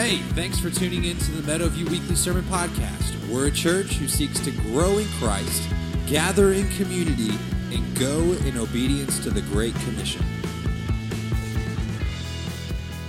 Hey, thanks for tuning in to the Meadowview Weekly Sermon Podcast. We're a church who seeks to grow in Christ, gather in community, and go in obedience to the Great Commission.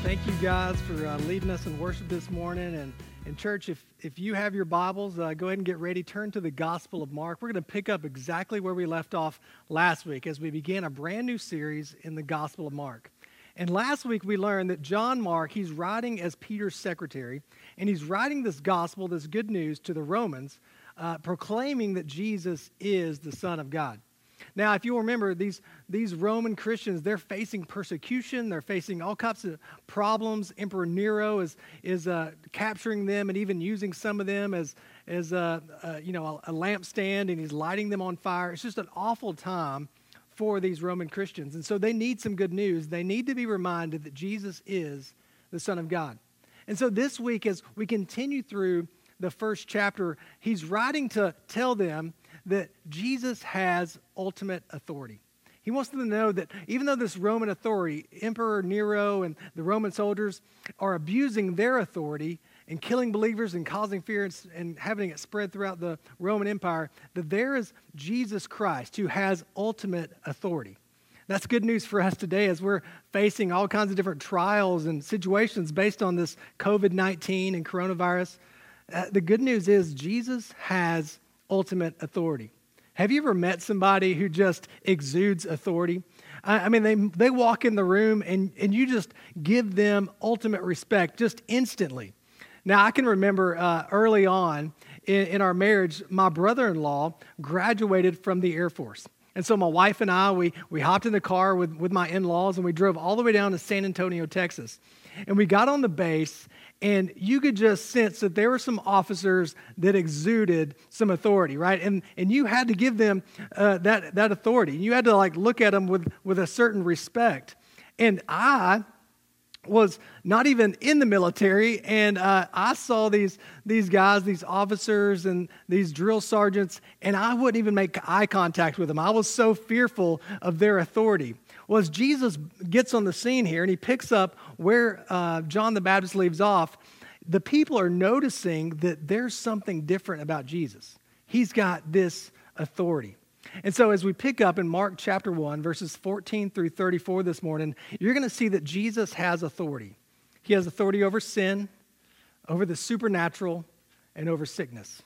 Thank you guys for uh, leading us in worship this morning. And, and church, if, if you have your Bibles, uh, go ahead and get ready. Turn to the Gospel of Mark. We're going to pick up exactly where we left off last week as we began a brand new series in the Gospel of Mark. And last week we learned that John Mark, he's writing as Peter's secretary, and he's writing this gospel, this good news to the Romans, uh, proclaiming that Jesus is the Son of God. Now, if you remember, these, these Roman Christians, they're facing persecution. They're facing all kinds of problems. Emperor Nero is, is uh, capturing them and even using some of them as, as a, a you know, a, a lampstand, and he's lighting them on fire. It's just an awful time for these Roman Christians. And so they need some good news. They need to be reminded that Jesus is the Son of God. And so this week, as we continue through the first chapter, he's writing to tell them that Jesus has ultimate authority. He wants them to know that even though this Roman authority, Emperor Nero and the Roman soldiers, are abusing their authority, and killing believers and causing fear and, and having it spread throughout the Roman Empire, that there is Jesus Christ who has ultimate authority. That's good news for us today as we're facing all kinds of different trials and situations based on this COVID 19 and coronavirus. Uh, the good news is Jesus has ultimate authority. Have you ever met somebody who just exudes authority? I, I mean, they, they walk in the room and, and you just give them ultimate respect just instantly. Now, I can remember uh, early on in, in our marriage, my brother in law graduated from the Air Force. And so my wife and I, we, we hopped in the car with, with my in laws and we drove all the way down to San Antonio, Texas. And we got on the base, and you could just sense that there were some officers that exuded some authority, right? And, and you had to give them uh, that, that authority. You had to like look at them with, with a certain respect. And I, was not even in the military, and uh, I saw these, these guys, these officers, and these drill sergeants, and I wouldn't even make eye contact with them. I was so fearful of their authority. Well, as Jesus gets on the scene here and he picks up where uh, John the Baptist leaves off, the people are noticing that there's something different about Jesus. He's got this authority. And so, as we pick up in Mark chapter 1, verses 14 through 34 this morning, you're going to see that Jesus has authority. He has authority over sin, over the supernatural, and over sickness.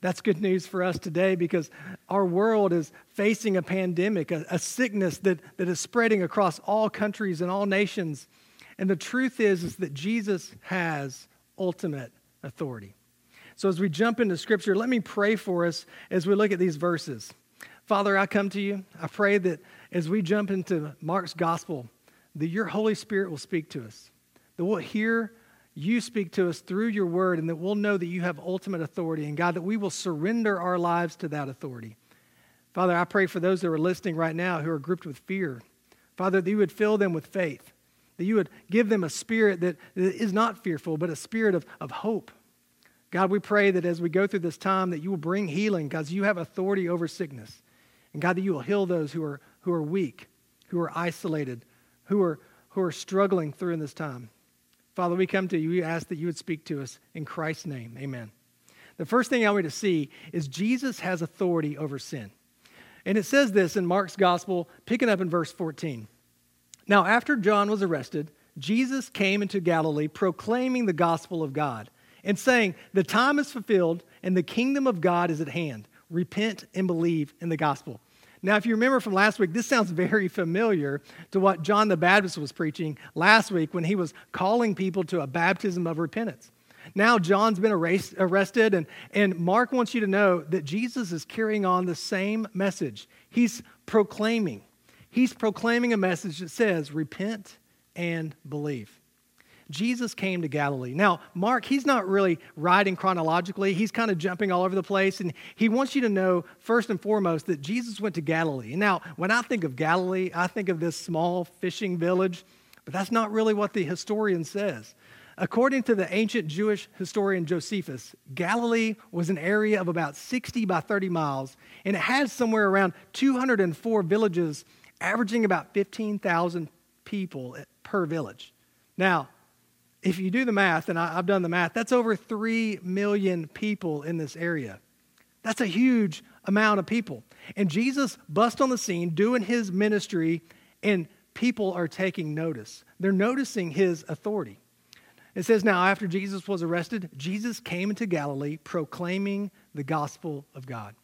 That's good news for us today because our world is facing a pandemic, a, a, sickness that, that is spreading across all countries and all nations. And the truth is, is that Jesus has ultimate authority. So as we jump into Scripture, let me pray for us as we look at these verses. Father, I come to you. I pray that as we jump into Mark's gospel, that your Holy Spirit will speak to us, that we'll hear you speak to us through your word, and that we'll know that you have ultimate authority. And God, that we will surrender our lives to that authority. Father, I pray for those that are listening right now who are gripped with fear. Father, that you would fill them with faith, that you would give them a spirit that is not fearful, but a spirit of, of hope. God, we pray that as we go through this time, that you will bring healing because you have authority over sickness. And God, that you will heal those who are, who are weak, who are isolated, who are, who are struggling through in this time. Father, we come to you. We ask that you would speak to us in Christ's name. Amen. The first thing I want you to see is Jesus has authority over sin. And it says this in Mark's gospel, picking up in verse 14. Now, after John was arrested, Jesus came into Galilee proclaiming the gospel of God and saying, The time is fulfilled and the kingdom of God is at hand. Repent and believe in the gospel. Now, if you remember from last week, this sounds very familiar to what John the Baptist was preaching last week when he was calling people to a baptism of repentance. Now, John's been arrested, and, and Mark wants you to know that Jesus is carrying on the same message. He's proclaiming. He's proclaiming a message that says, Repent and believe. Jesus came to Galilee. Now, Mark, he's not really writing chronologically. He's kind of jumping all over the place. And he wants you to know, first and foremost, that Jesus went to Galilee. Now, when I think of Galilee, I think of this small fishing village, but that's not really what the historian says. According to the ancient Jewish historian Josephus, Galilee was an area of about 60 by 30 miles, and it had somewhere around 204 villages, averaging about 15,000 people per village. Now, if you do the math, and I, have done the math, that's over 3 million people in this area. That's a huge amount of people. And Jesus busts on the scene doing his ministry, and people are taking notice. They're noticing his authority. It says, Now, after Jesus was arrested, Jesus came into Galilee proclaiming the gospel of God.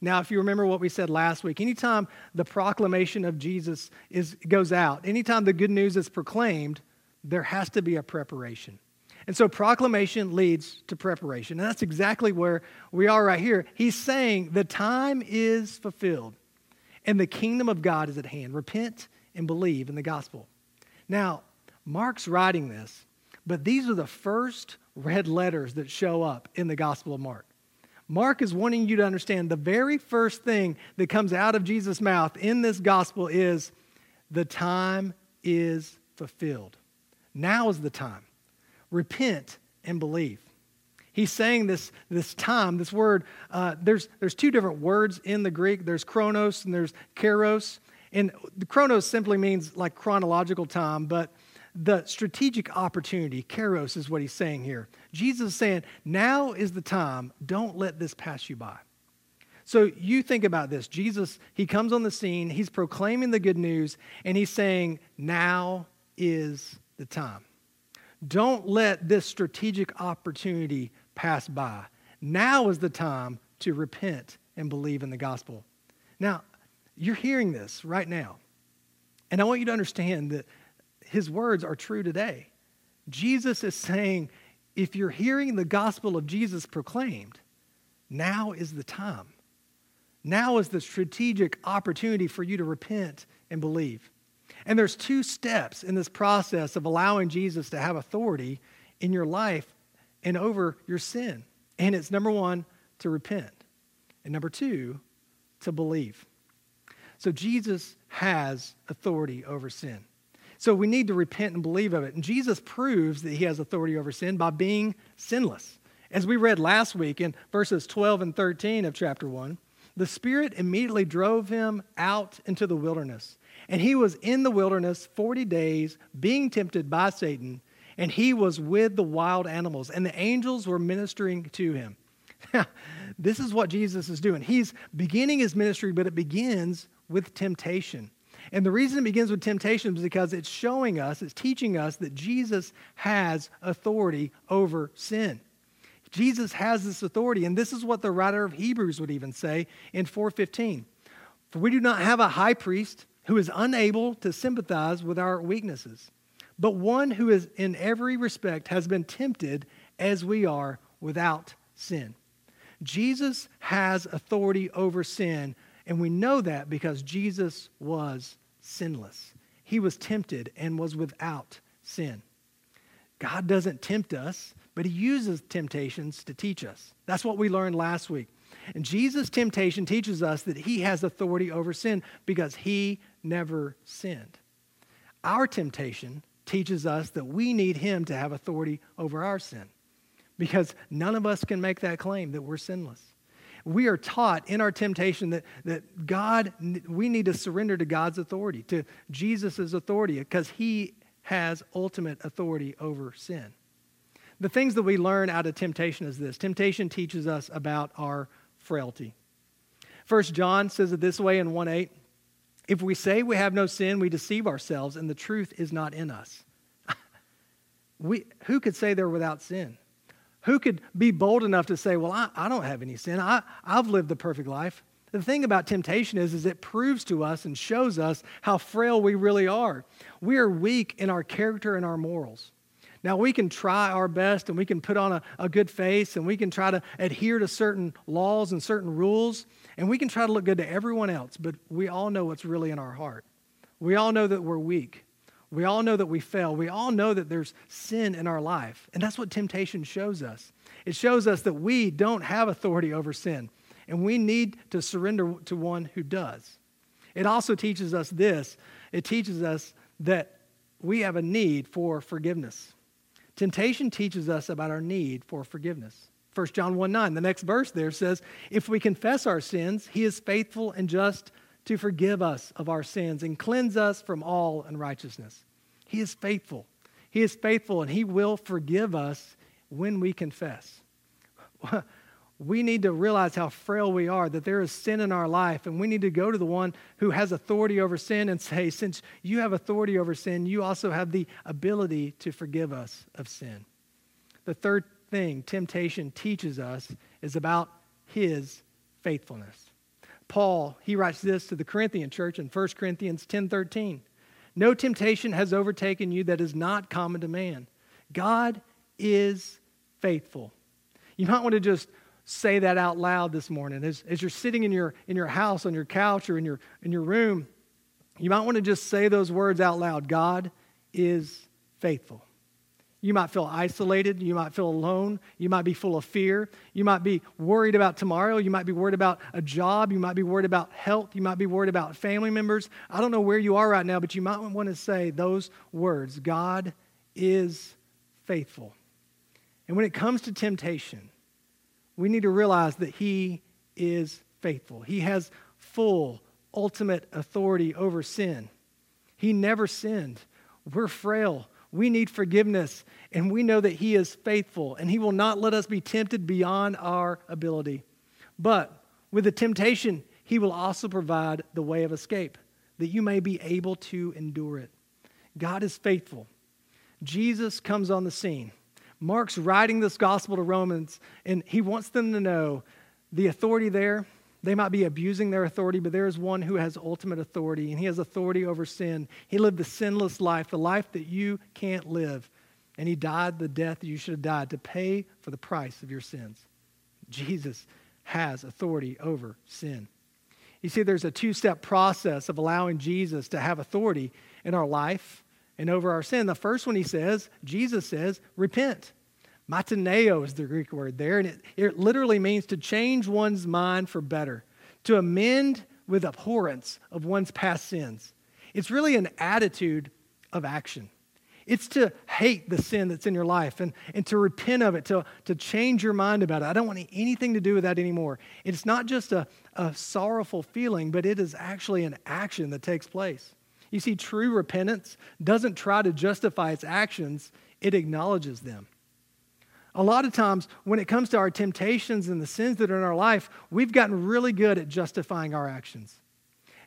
Now, if you remember what we said last week, anytime the proclamation of Jesus is, goes out, anytime the good news is proclaimed, there has to be a preparation. And so proclamation leads to preparation. And that's exactly where we are right here. He's saying the time is fulfilled and the kingdom of God is at hand. Repent and believe in the gospel. Now, Mark's writing this, but these are the first red letters that show up in the gospel of Mark. Mark is wanting you to understand the very first thing that comes out of Jesus' mouth in this gospel is the time is fulfilled. Now is the time. Repent and believe. He's saying this, this time, this word, uh, there's, there's two different words in the Greek. There's chronos and there's kairos. And the chronos simply means like chronological time, but the strategic opportunity, kairos, is what he's saying here. Jesus is saying, now is the time. Don't let this pass you by. So you think about this. Jesus, he comes on the scene, he's proclaiming the good news, and he's saying, now is the time. Don't let this strategic opportunity pass by. Now is the time to repent and believe in the gospel. Now, you're hearing this right now. And I want you to understand that his words are true today. Jesus is saying, if you're hearing the gospel of Jesus proclaimed, now is the time. Now is the strategic opportunity for you to repent and believe. And there's two steps in this process of allowing Jesus to have authority in your life and over your sin. And it's number one, to repent. And number two, to believe. So Jesus has authority over sin. So we need to repent and believe of it. And Jesus proves that he has authority over sin by being sinless. As we read last week in verses 12 and 13 of chapter 1, the Spirit immediately drove him out into the wilderness and he was in the wilderness 40 days, being tempted by Satan, and he was with the wild animals, and the angels were ministering to him. this is what Jesus is doing. He's beginning his ministry, but it begins with temptation. And the reason it begins with temptation is because it's showing us, it's teaching us that Jesus has authority over sin. Jesus has this authority, and this is what the writer of Hebrews would even say in 4:15. For we do not have a high priest who is unable to sympathize with our weaknesses, but one who is in every respect has been tempted as we are without sin. Jesus has authority over sin, and we know that because Jesus was sinless. He was tempted and was without sin. God doesn't tempt us, but He uses temptations to teach us. That's what we learned last week. And Jesus' temptation teaches us that He has authority over sin because He never sinned. Our temptation teaches us that we need Him to have authority over our sin because none of us can make that claim that we're sinless. We are taught in our temptation that, that God, we need to surrender to God's authority, to Jesus' authority, because He has ultimate authority over sin. The things that we learn out of temptation is this temptation teaches us about our frailty. First John says it this way in 1 8. If we say we have no sin, we deceive ourselves, and the truth is not in us. we, who could say they're without sin? Who could be bold enough to say, Well, I, I don't have any sin. I, I've lived the perfect life. The thing about temptation is, is it proves to us and shows us how frail we really are. We are weak in our character and our morals. Now, we can try our best and we can put on a, a good face and we can try to adhere to certain laws and certain rules and we can try to look good to everyone else, but we all know what's really in our heart. We all know that we're weak. We all know that we fail. We all know that there's sin in our life. And that's what temptation shows us. It shows us that we don't have authority over sin, and we need to surrender to one who does. It also teaches us this it teaches us that we have a need for forgiveness. Temptation teaches us about our need for forgiveness. 1 John 1 9, the next verse there says, If we confess our sins, he is faithful and just to forgive us of our sins and cleanse us from all unrighteousness. He is faithful. He is faithful and He will forgive us when we confess. We need to realize how frail we are, that there is sin in our life, and we need to go to the one who has authority over sin and say, Since you have authority over sin, you also have the ability to forgive us of sin. The third thing temptation teaches us is about His faithfulness. Paul, he writes this to the Corinthian church in 1 Corinthians 10 13. No temptation has overtaken you that is not common to man. God is faithful. You might want to just say that out loud this morning. As, as you're sitting in your, in your house, on your couch, or in your, in your room, you might want to just say those words out loud God is faithful. You might feel isolated. You might feel alone. You might be full of fear. You might be worried about tomorrow. You might be worried about a job. You might be worried about health. You might be worried about family members. I don't know where you are right now, but you might want to say those words God is faithful. And when it comes to temptation, we need to realize that He is faithful. He has full, ultimate authority over sin. He never sinned. We're frail. We need forgiveness, and we know that He is faithful, and He will not let us be tempted beyond our ability. But with the temptation, He will also provide the way of escape, that you may be able to endure it. God is faithful. Jesus comes on the scene. Mark's writing this gospel to Romans, and he wants them to know the authority there. They might be abusing their authority, but there is one who has ultimate authority, and he has authority over sin. He lived the sinless life, the life that you can't live, and he died the death that you should have died to pay for the price of your sins. Jesus has authority over sin. You see, there's a two step process of allowing Jesus to have authority in our life and over our sin. The first one he says, Jesus says, repent. Metanoeo is the Greek word there, and it, it literally means to change one's mind for better, to amend with abhorrence of one's past sins. It's really an attitude of action. It's to hate the sin that's in your life and, and to repent of it, to, to change your mind about it. I don't want anything to do with that anymore. It's not just a, a sorrowful feeling, but it is actually an action that takes place. You see, true repentance doesn't try to justify its actions, it acknowledges them. A lot of times, when it comes to our temptations and the sins that are in our life, we've gotten really good at justifying our actions.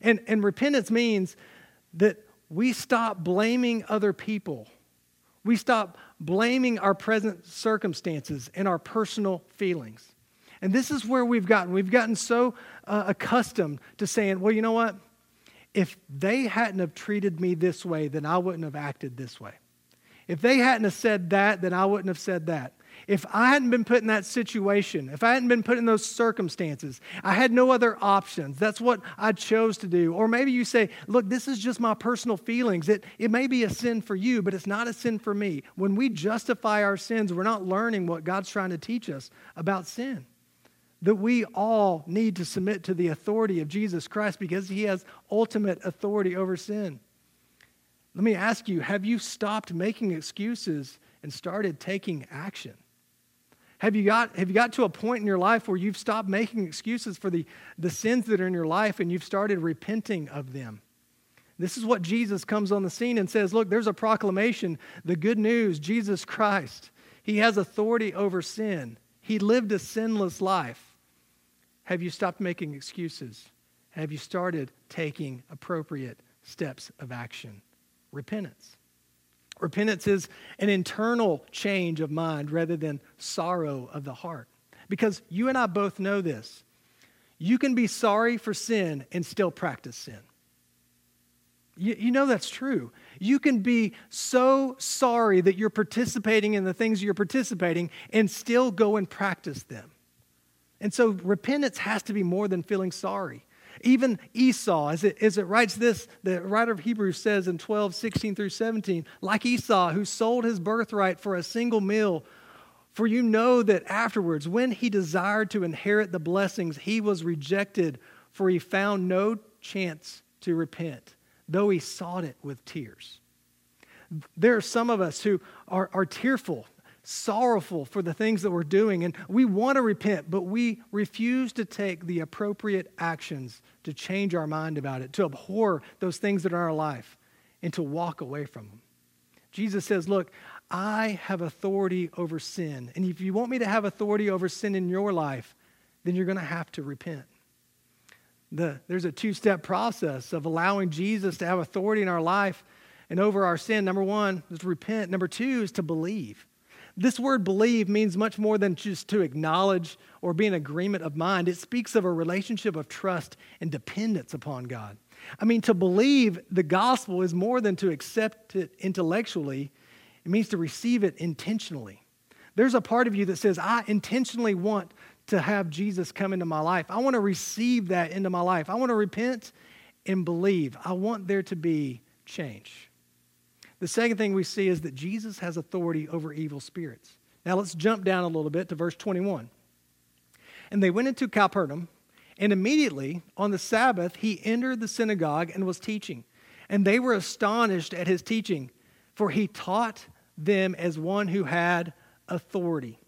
And, and repentance means that we stop blaming other people. We stop blaming our present circumstances and our personal feelings. And this is where we've gotten. We've gotten so uh, accustomed to saying, well, you know what? If they hadn't have treated me this way, then I wouldn't have acted this way. If they hadn't have said that, then I wouldn't have said that. If I hadn't been put in that situation, if I hadn't been put in those circumstances, I had no other options. That's what I chose to do. Or maybe you say, look, this is just my personal feelings. It, it may be a sin for you, but it's not a sin for me. When we justify our sins, we're not learning what God's trying to teach us about sin that we all need to submit to the authority of Jesus Christ because he has ultimate authority over sin. Let me ask you have you stopped making excuses and started taking action? Have you, got, have you got to a point in your life where you've stopped making excuses for the, the sins that are in your life and you've started repenting of them? This is what Jesus comes on the scene and says Look, there's a proclamation, the good news, Jesus Christ. He has authority over sin. He lived a sinless life. Have you stopped making excuses? Have you started taking appropriate steps of action? Repentance. Repentance is an internal change of mind rather than sorrow of the heart. Because you and I both know this. You can be sorry for sin and still practice sin. You, you, know that's true. You can be so sorry that you're participating in the things you're participating and still go and practice them. And so repentance has to be more than feeling sorry. Even Esau, as it, as it writes this, the writer of Hebrews says in 12, 16 through 17, like Esau, who sold his birthright for a single meal, for you know that afterwards, when he desired to inherit the blessings, he was rejected, for he found no chance to repent, though he sought it with tears. There are some of us who are, are tearful sorrowful for the things that we're doing, and we want to repent, but we refuse to take the appropriate actions to change our mind about it, to abhor those things that are in our life, and to walk away from them. Jesus says, Look, I have authority over sin. And if you want me to have authority over sin in your life, then you're going to have to repent. The, there's a two step process of allowing Jesus to have authority in our life and over our sin. Number one is repent, number two is to believe. This word believe means much more than just to acknowledge or be in agreement of mind. It speaks of a relationship of trust and dependence upon God. I mean, to believe the gospel is more than to accept it intellectually, it means to receive it intentionally. There's a part of you that says, I intentionally want to have Jesus come into my life. I want to receive that into my life. I want to repent and believe. I want there to be change. The second thing we see is that Jesus has authority over evil spirits. Now let's jump down a little bit to verse 21. And they went into Capernaum, and immediately on the Sabbath he entered the synagogue and was teaching. And they were astonished at his teaching, for he taught them as one who had authority,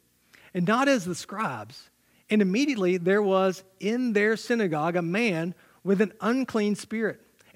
and not as the scribes. And immediately there was in their synagogue a man with an unclean spirit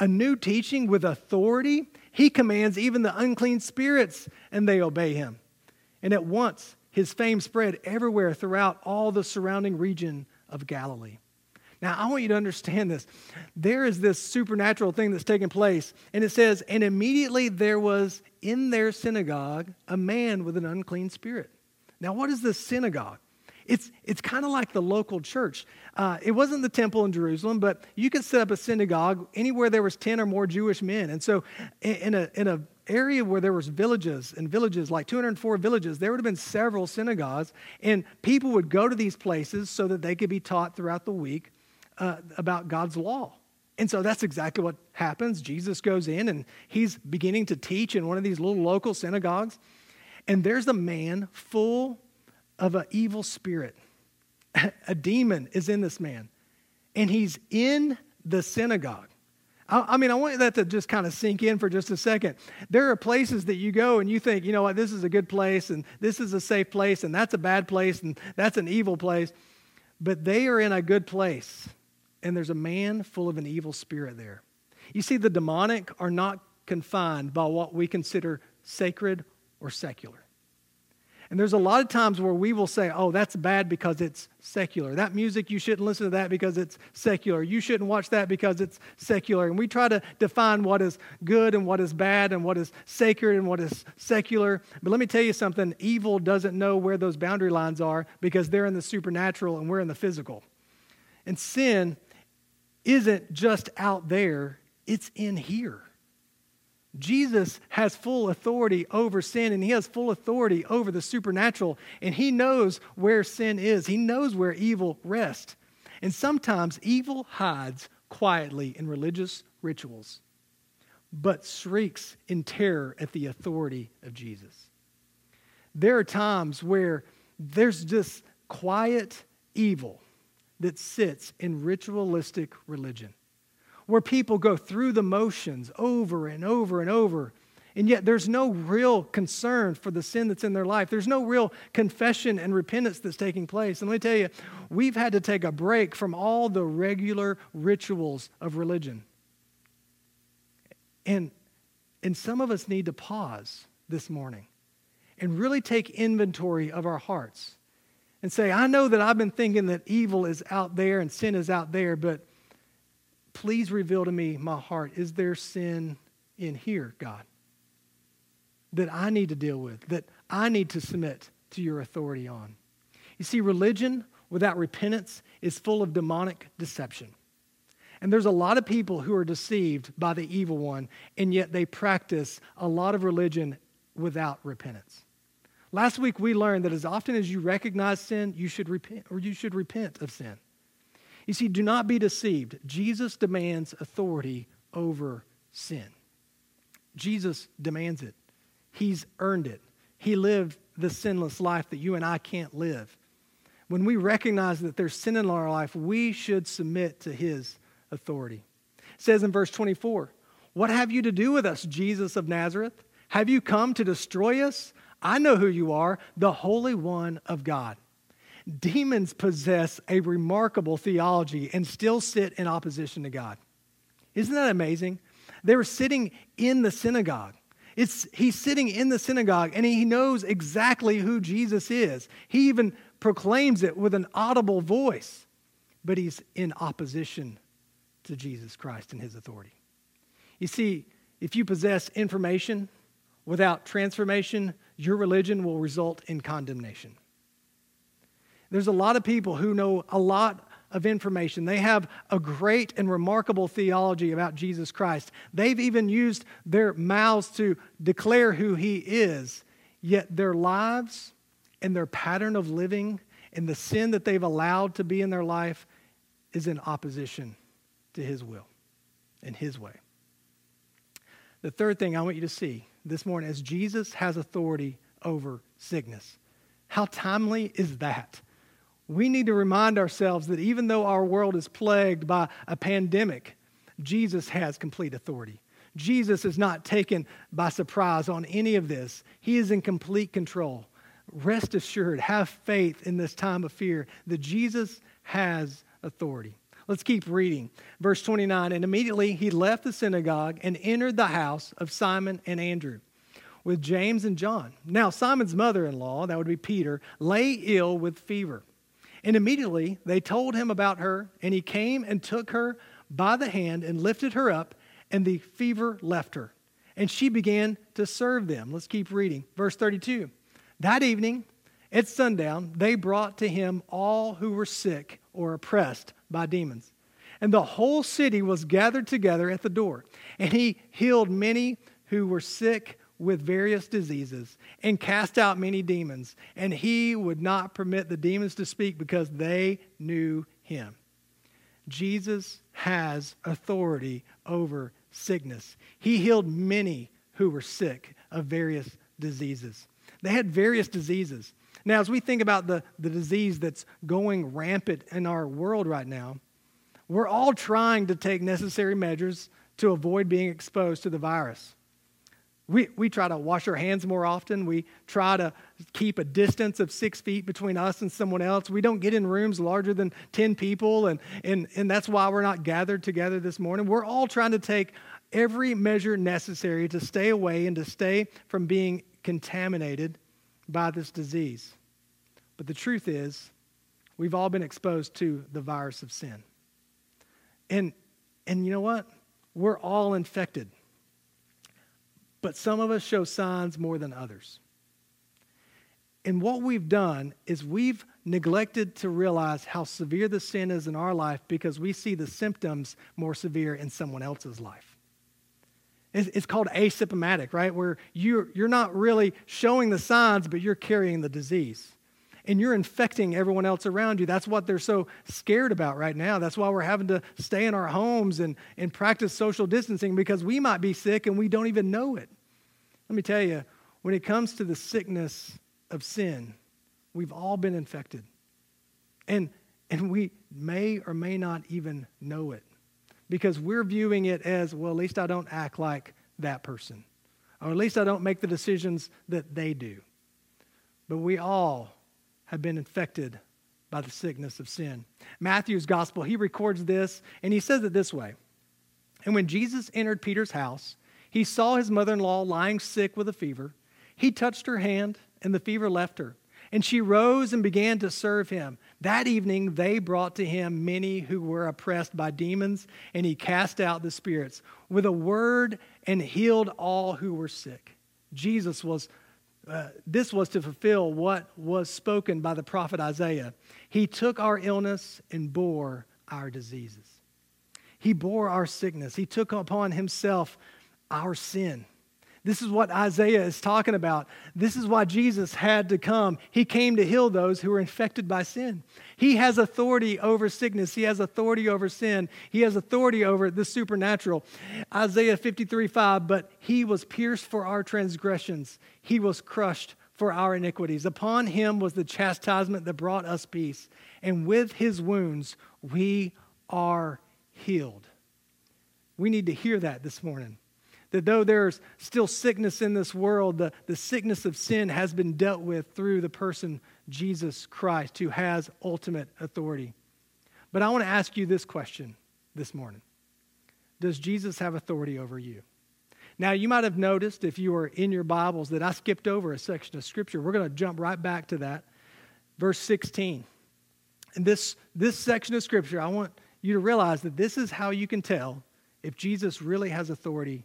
A new teaching with authority. He commands even the unclean spirits, and they obey him. And at once, his fame spread everywhere throughout all the surrounding region of Galilee. Now, I want you to understand this. There is this supernatural thing that's taking place, and it says, And immediately there was in their synagogue a man with an unclean spirit. Now, what is the synagogue? It's, it's kind of like the local church. Uh, it wasn't the temple in Jerusalem, but you could set up a synagogue anywhere there was 10 or more Jewish men. And so in a, in a area where there was villages and villages, like 204 villages, there would have been several synagogues. And people would go to these places so that they could be taught throughout the week uh, about God's law. And so that's exactly what happens. Jesus goes in and he's beginning to teach in one of these little local synagogues. And there's a man full of an evil spirit. A demon is in this man, and he's in the synagogue. I, mean, I want that to just kind of sink in for just a second. There are places that you go and you think, you know what, this is a good place, and this is a safe place, and that's a bad place, and that's an evil place. But they are in a good place, and there's a man full of an evil spirit there. You see, the demonic are not confined by what we consider sacred or secular. And there's a lot of times where we will say, oh, that's bad because it's secular. That music, you shouldn't listen to that because it's secular. You shouldn't watch that because it's secular. And we try to define what is good and what is bad and what is sacred and what is secular. But let me tell you something evil doesn't know where those boundary lines are because they're in the supernatural and we're in the physical. And sin isn't just out there, it's in here. Jesus has full authority over sin and he has full authority over the supernatural and he knows where sin is. He knows where evil rests. And sometimes evil hides quietly in religious rituals but shrieks in terror at the authority of Jesus. There are times where there's just quiet evil that sits in ritualistic religion where people go through the motions over and over and over. And yet, there's no real concern for the sin that's in their life. There's no real confession and repentance that's taking place. And let me tell you, we've had to take a break from all the regular rituals of religion. And, and some of us need to pause this morning and really take inventory of our hearts and say, I know that I've been thinking that evil is out there and sin is out there, but Please reveal to me my heart. Is there sin in here, God, that I need to deal with, that I need to submit to your authority on? You see, religion without repentance is full of demonic deception. And there's a lot of people who are deceived by the evil one, and yet they practice a lot of religion without repentance. Last week we learned that as often as you recognize sin, you should repent or you should repent of sin. You see, do not be deceived. Jesus demands authority over sin. Jesus demands it. He's earned it. He lived the sinless life that you and I can't live. When we recognize that there's sin in our life, we should submit to his authority. It says in verse 24, What have you to do with us, Jesus of Nazareth? Have you come to destroy us? I know who you are, the Holy One of God. Demons possess a remarkable theology and still sit in opposition to God. Isn't that amazing? They were sitting in the synagogue. It's, he's sitting in the synagogue and he knows exactly who Jesus is. He even proclaims it with an audible voice, but he's in opposition to Jesus Christ and his authority. You see, if you possess information without transformation, your religion will result in condemnation. There's a lot of people who know a lot of information. They have a great and remarkable theology about Jesus Christ. They've even used their mouths to declare who he is, yet their lives and their pattern of living and the sin that they've allowed to be in their life is in opposition to his will and his way. The third thing I want you to see this morning is Jesus has authority over sickness. How timely is that? We need to remind ourselves that even though our world is plagued by a pandemic, Jesus has complete authority. Jesus is not taken by surprise on any of this. He is in complete control. Rest assured, have faith in this time of fear that Jesus has authority. Let's keep reading. Verse 29 And immediately he left the synagogue and entered the house of Simon and Andrew with James and John. Now, Simon's mother in law, that would be Peter, lay ill with fever. And immediately they told him about her, and he came and took her by the hand and lifted her up, and the fever left her. And she began to serve them. Let's keep reading. Verse 32. That evening, at sundown, they brought to him all who were sick or oppressed by demons. And the whole city was gathered together at the door. And he healed many who were sick with various diseases and cast out many demons. And he would not permit the demons to speak because they knew him. Jesus has authority over sickness. He healed many who were sick of various diseases. They had various diseases. Now, as we think about the, the disease that's going rampant in our world right now, we're all trying to take necessary measures to avoid being exposed to the virus. We, we try to wash our hands more often. We try to keep a distance of six feet between us and someone else. We don't get in rooms larger than 10 people, and, and, and that's why we're not gathered together this morning. We're all trying to take every measure necessary to stay away and to stay from being contaminated by this disease. But the truth is, we've all been exposed to the virus of sin. And, and you know what? We're all infected but some of us show signs more than others. And what we've done is we've neglected to realize how severe the sin is in our life because we see the symptoms more severe in someone else's life. It's, called asymptomatic, right? Where you're, you're not really showing the signs, but you're carrying the disease. And you're infecting everyone else around you. That's what they're so scared about right now. That's why we're having to stay in our homes and, and practice social distancing because we might be sick and we don't even know it. Let me tell you, when it comes to the sickness of sin, we've all been infected. And, and we may or may not even know it because we're viewing it as, well, at least I don't act like that person, or at least I don't make the decisions that they do. But we all have been infected by the sickness of sin. Matthew's gospel, he records this, and he says it this way And when Jesus entered Peter's house, he saw his mother in law lying sick with a fever. He touched her hand, and the fever left her. And she rose and began to serve him. That evening, they brought to him many who were oppressed by demons, and he cast out the spirits with a word and healed all who were sick. Jesus was, uh, this was to fulfill what was spoken by the prophet Isaiah. He took our illness and bore our diseases. He bore our sickness. He took upon himself our sin. This is what Isaiah is talking about. This is why Jesus had to come. He came to heal those who were infected by sin. He has authority over sickness. He has authority over sin. He has authority over the supernatural. Isaiah 53 5, but he was pierced for our transgressions, he was crushed for our iniquities. Upon him was the chastisement that brought us peace, and with his wounds we are healed. We need to hear that this morning. That though there's still sickness in this world, the, the sickness of sin has been dealt with through the person Jesus Christ, who has ultimate authority. But I want to ask you this question this morning Does Jesus have authority over you? Now, you might have noticed if you were in your Bibles that I skipped over a section of Scripture. We're going to jump right back to that. Verse 16. And this, this section of Scripture, I want you to realize that this is how you can tell if Jesus really has authority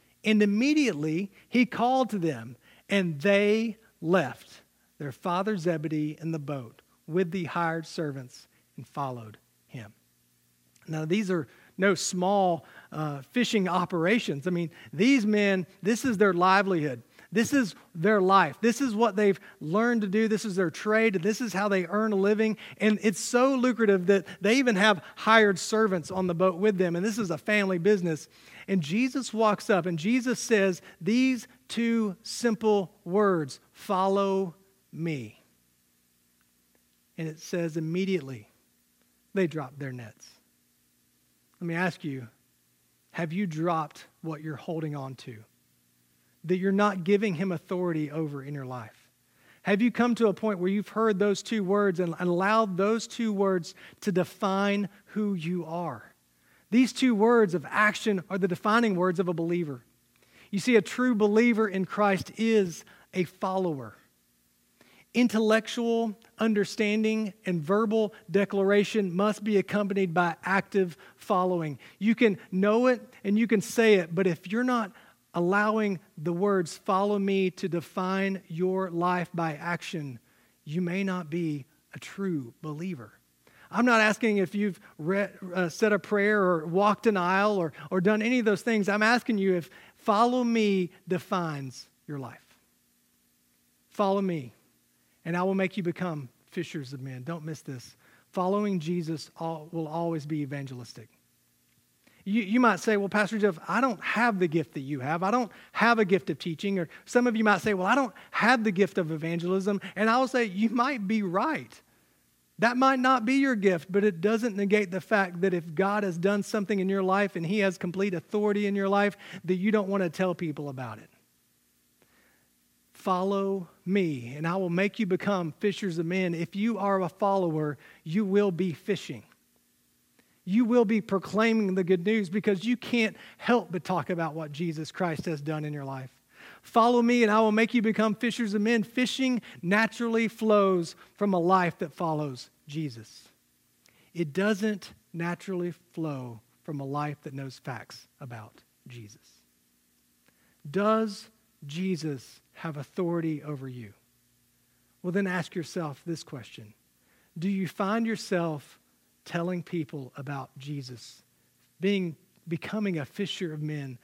And immediately he called to them, and they left their father Zebedee in the boat with the hired servants and followed him. Now, these are no small uh, fishing operations. I mean, these men, this is their livelihood. This is their life. This is what they've learned to do. This is their trade. This is how they earn a living. And it's so lucrative that they even have hired servants on the boat with them. And this is a family business. And Jesus walks up and Jesus says these two simple words follow me. And it says immediately they drop their nets. Let me ask you have you dropped what you're holding on to? That you're not giving him authority over in your life? Have you come to a point where you've heard those two words and allowed those two words to define who you are? These two words of action are the defining words of a believer. You see, a true believer in Christ is a follower intellectual understanding and verbal declaration must be accompanied by active following. You can know it and you can say it, but if you're not allowing the words follow me to define your life by action, you may not be a true believer. I'm not asking if you've read, uh, said a prayer or walked an aisle or, or done any of those things. I'm asking you if follow me defines your life. Follow me and I will make you become fishers of men. Don't miss this. Following Jesus will always be evangelistic. You, you might say, well, Pastor Jeff, I don't have the gift that you have. I don't have a gift of teaching. Or some of you might say, well, I don't have the gift of evangelism. And I will say, you might be right. That might not be your gift, but it doesn't negate the fact that if God has done something in your life and He has complete authority in your life, that you don't want to tell people about it. Follow me, and I will make you become fishers of men. If you are a follower, you will be fishing. You will be proclaiming the good news because you can't help but talk about what Jesus Christ has done in your life. Follow me, and I will make you become fishers of men. Fishing naturally flows from a life that follows Jesus. It doesn't naturally flow from a life that knows facts about Jesus. Does Jesus have authority over you? Well, then ask yourself this question Do you find yourself telling people about Jesus, being, becoming a fisher of men?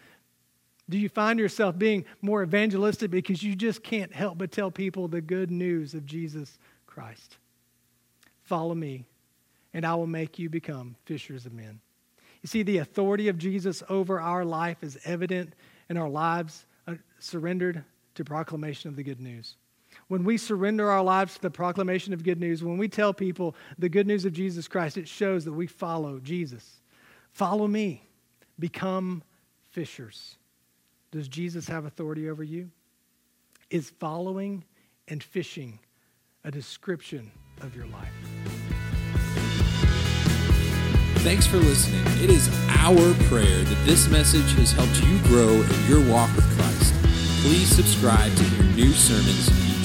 Do you find yourself being more evangelistic because you just can't help but tell people the good news of Jesus Christ? Follow me, and I will make you become fishers of men. You see, the authority of Jesus over our life is evident in our lives uh, surrendered to proclamation of the good news. When we surrender our lives to the proclamation of good news, when we tell people the good news of Jesus Christ, it shows that we follow Jesus. Follow me. Become fishers. Does Jesus have authority over you? Is following and fishing a description of your life? Thanks for listening. It is our prayer that this message has helped you grow in your walk with Christ please subscribe to hear new sermons